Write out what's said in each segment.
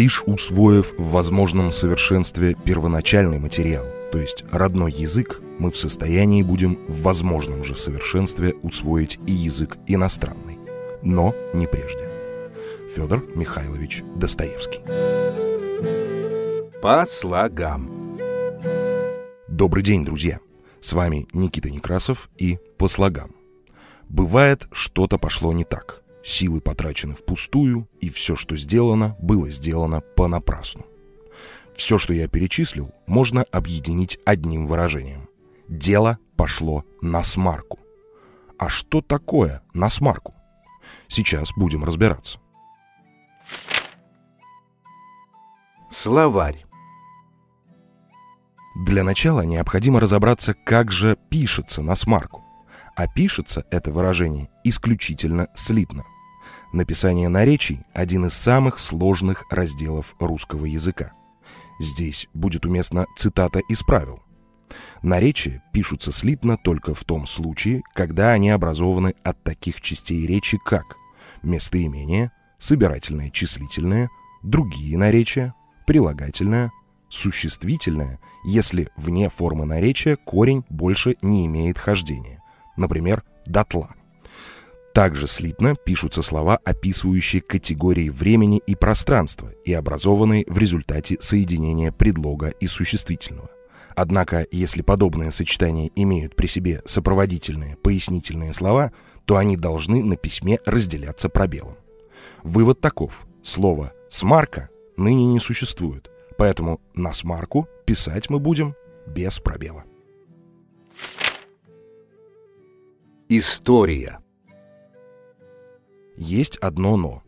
Лишь усвоив в возможном совершенстве первоначальный материал, то есть родной язык, мы в состоянии будем в возможном же совершенстве усвоить и язык иностранный. Но не прежде. Федор Михайлович Достоевский. По слогам. Добрый день, друзья! С вами Никита Некрасов и «По слогам». Бывает, что-то пошло не так. Силы потрачены впустую, и все, что сделано, было сделано понапрасну. Все, что я перечислил, можно объединить одним выражением. Дело пошло на смарку. А что такое на смарку? Сейчас будем разбираться. Словарь. Для начала необходимо разобраться, как же пишется на смарку. А пишется это выражение исключительно слитно. Написание наречий – один из самых сложных разделов русского языка. Здесь будет уместна цитата из правил. Наречия пишутся слитно только в том случае, когда они образованы от таких частей речи, как местоимение, собирательное числительное, другие наречия, прилагательное, существительное, если вне формы наречия корень больше не имеет хождения, например, дотла. Также слитно пишутся слова, описывающие категории времени и пространства и образованные в результате соединения предлога и существительного. Однако, если подобные сочетания имеют при себе сопроводительные, пояснительные слова, то они должны на письме разделяться пробелом. Вывод таков. Слово «смарка» ныне не существует, поэтому на смарку писать мы будем без пробела. История. Есть одно «но».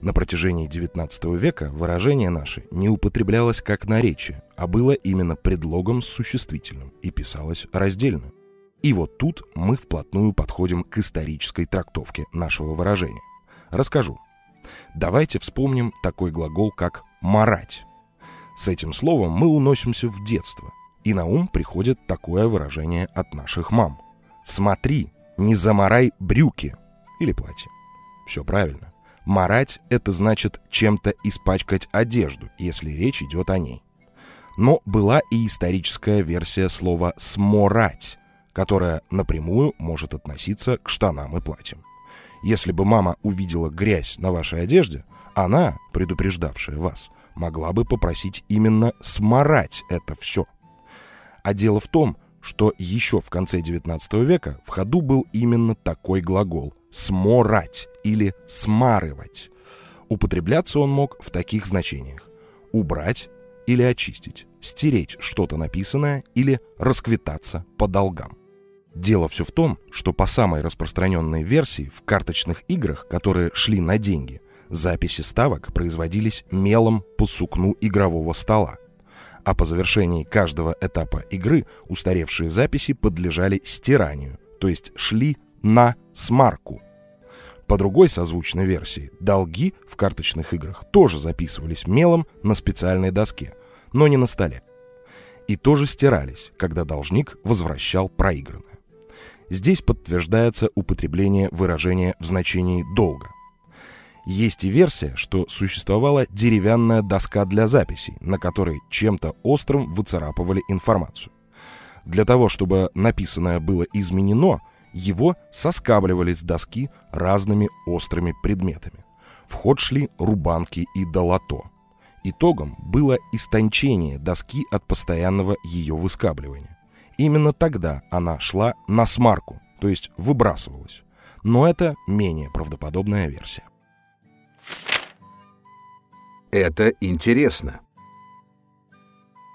На протяжении XIX века выражение наше не употреблялось как наречие, а было именно предлогом с существительным и писалось раздельно. И вот тут мы вплотную подходим к исторической трактовке нашего выражения. Расскажу. Давайте вспомним такой глагол, как «марать». С этим словом мы уносимся в детство, и на ум приходит такое выражение от наших мам. «Смотри, не замарай брюки» или платье. Все правильно. Марать – это значит чем-то испачкать одежду, если речь идет о ней. Но была и историческая версия слова «сморать», которая напрямую может относиться к штанам и платьям. Если бы мама увидела грязь на вашей одежде, она, предупреждавшая вас, могла бы попросить именно сморать это все. А дело в том, что еще в конце XIX века в ходу был именно такой глагол «сморать» или «смарывать». Употребляться он мог в таких значениях. Убрать или очистить, стереть что-то написанное или расквитаться по долгам. Дело все в том, что по самой распространенной версии в карточных играх, которые шли на деньги, записи ставок производились мелом по сукну игрового стола. А по завершении каждого этапа игры устаревшие записи подлежали стиранию, то есть шли на смарку. По другой созвучной версии, долги в карточных играх тоже записывались мелом на специальной доске, но не на столе. И тоже стирались, когда должник возвращал проигранное. Здесь подтверждается употребление выражения в значении «долга». Есть и версия, что существовала деревянная доска для записей, на которой чем-то острым выцарапывали информацию. Для того, чтобы написанное было изменено – его соскабливали с доски разными острыми предметами. В ход шли рубанки и долото. Итогом было истончение доски от постоянного ее выскабливания. Именно тогда она шла на смарку, то есть выбрасывалась. Но это менее правдоподобная версия. Это интересно.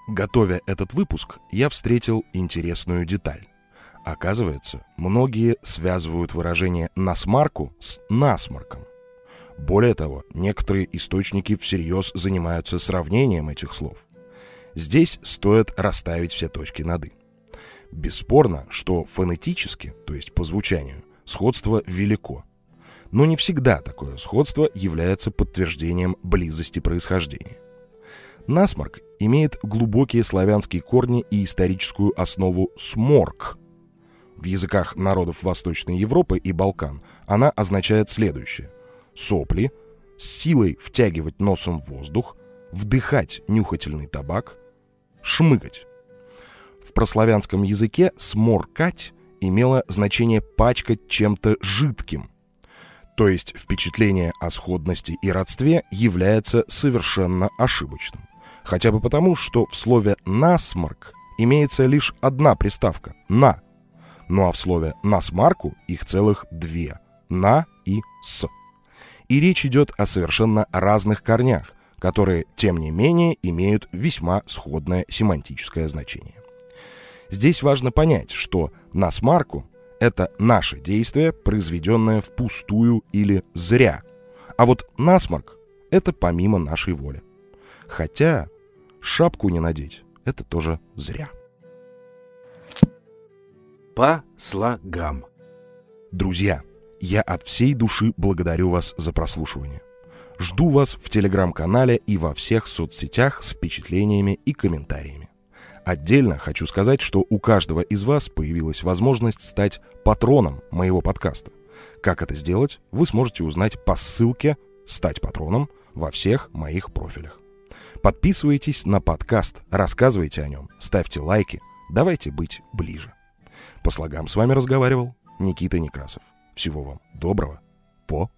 Готовя этот выпуск, я встретил интересную деталь. Оказывается, многие связывают выражение «насмарку» с насморком. Более того, некоторые источники всерьез занимаются сравнением этих слов. Здесь стоит расставить все точки над «и». Бесспорно, что фонетически, то есть по звучанию, сходство велико. Но не всегда такое сходство является подтверждением близости происхождения. Насморк имеет глубокие славянские корни и историческую основу «сморк», в языках народов Восточной Европы и Балкан она означает следующее. Сопли, с силой втягивать носом воздух, вдыхать нюхательный табак, шмыгать. В прославянском языке «сморкать» имело значение пачкать чем-то жидким. То есть впечатление о сходности и родстве является совершенно ошибочным. Хотя бы потому, что в слове «насморк» имеется лишь одна приставка «на». Ну а в слове «насмарку» их целых две «на» и «с». И речь идет о совершенно разных корнях, которые, тем не менее, имеют весьма сходное семантическое значение. Здесь важно понять, что насмарку — это наше действие, произведенное впустую или зря. А вот насморк — это помимо нашей воли. Хотя шапку не надеть — это тоже зря. По слогам. Друзья, я от всей души благодарю вас за прослушивание. Жду вас в телеграм-канале и во всех соцсетях с впечатлениями и комментариями. Отдельно хочу сказать, что у каждого из вас появилась возможность стать патроном моего подкаста. Как это сделать, вы сможете узнать по ссылке «Стать патроном» во всех моих профилях. Подписывайтесь на подкаст, рассказывайте о нем, ставьте лайки, давайте быть ближе. По слогам с вами разговаривал Никита Некрасов. Всего вам доброго. По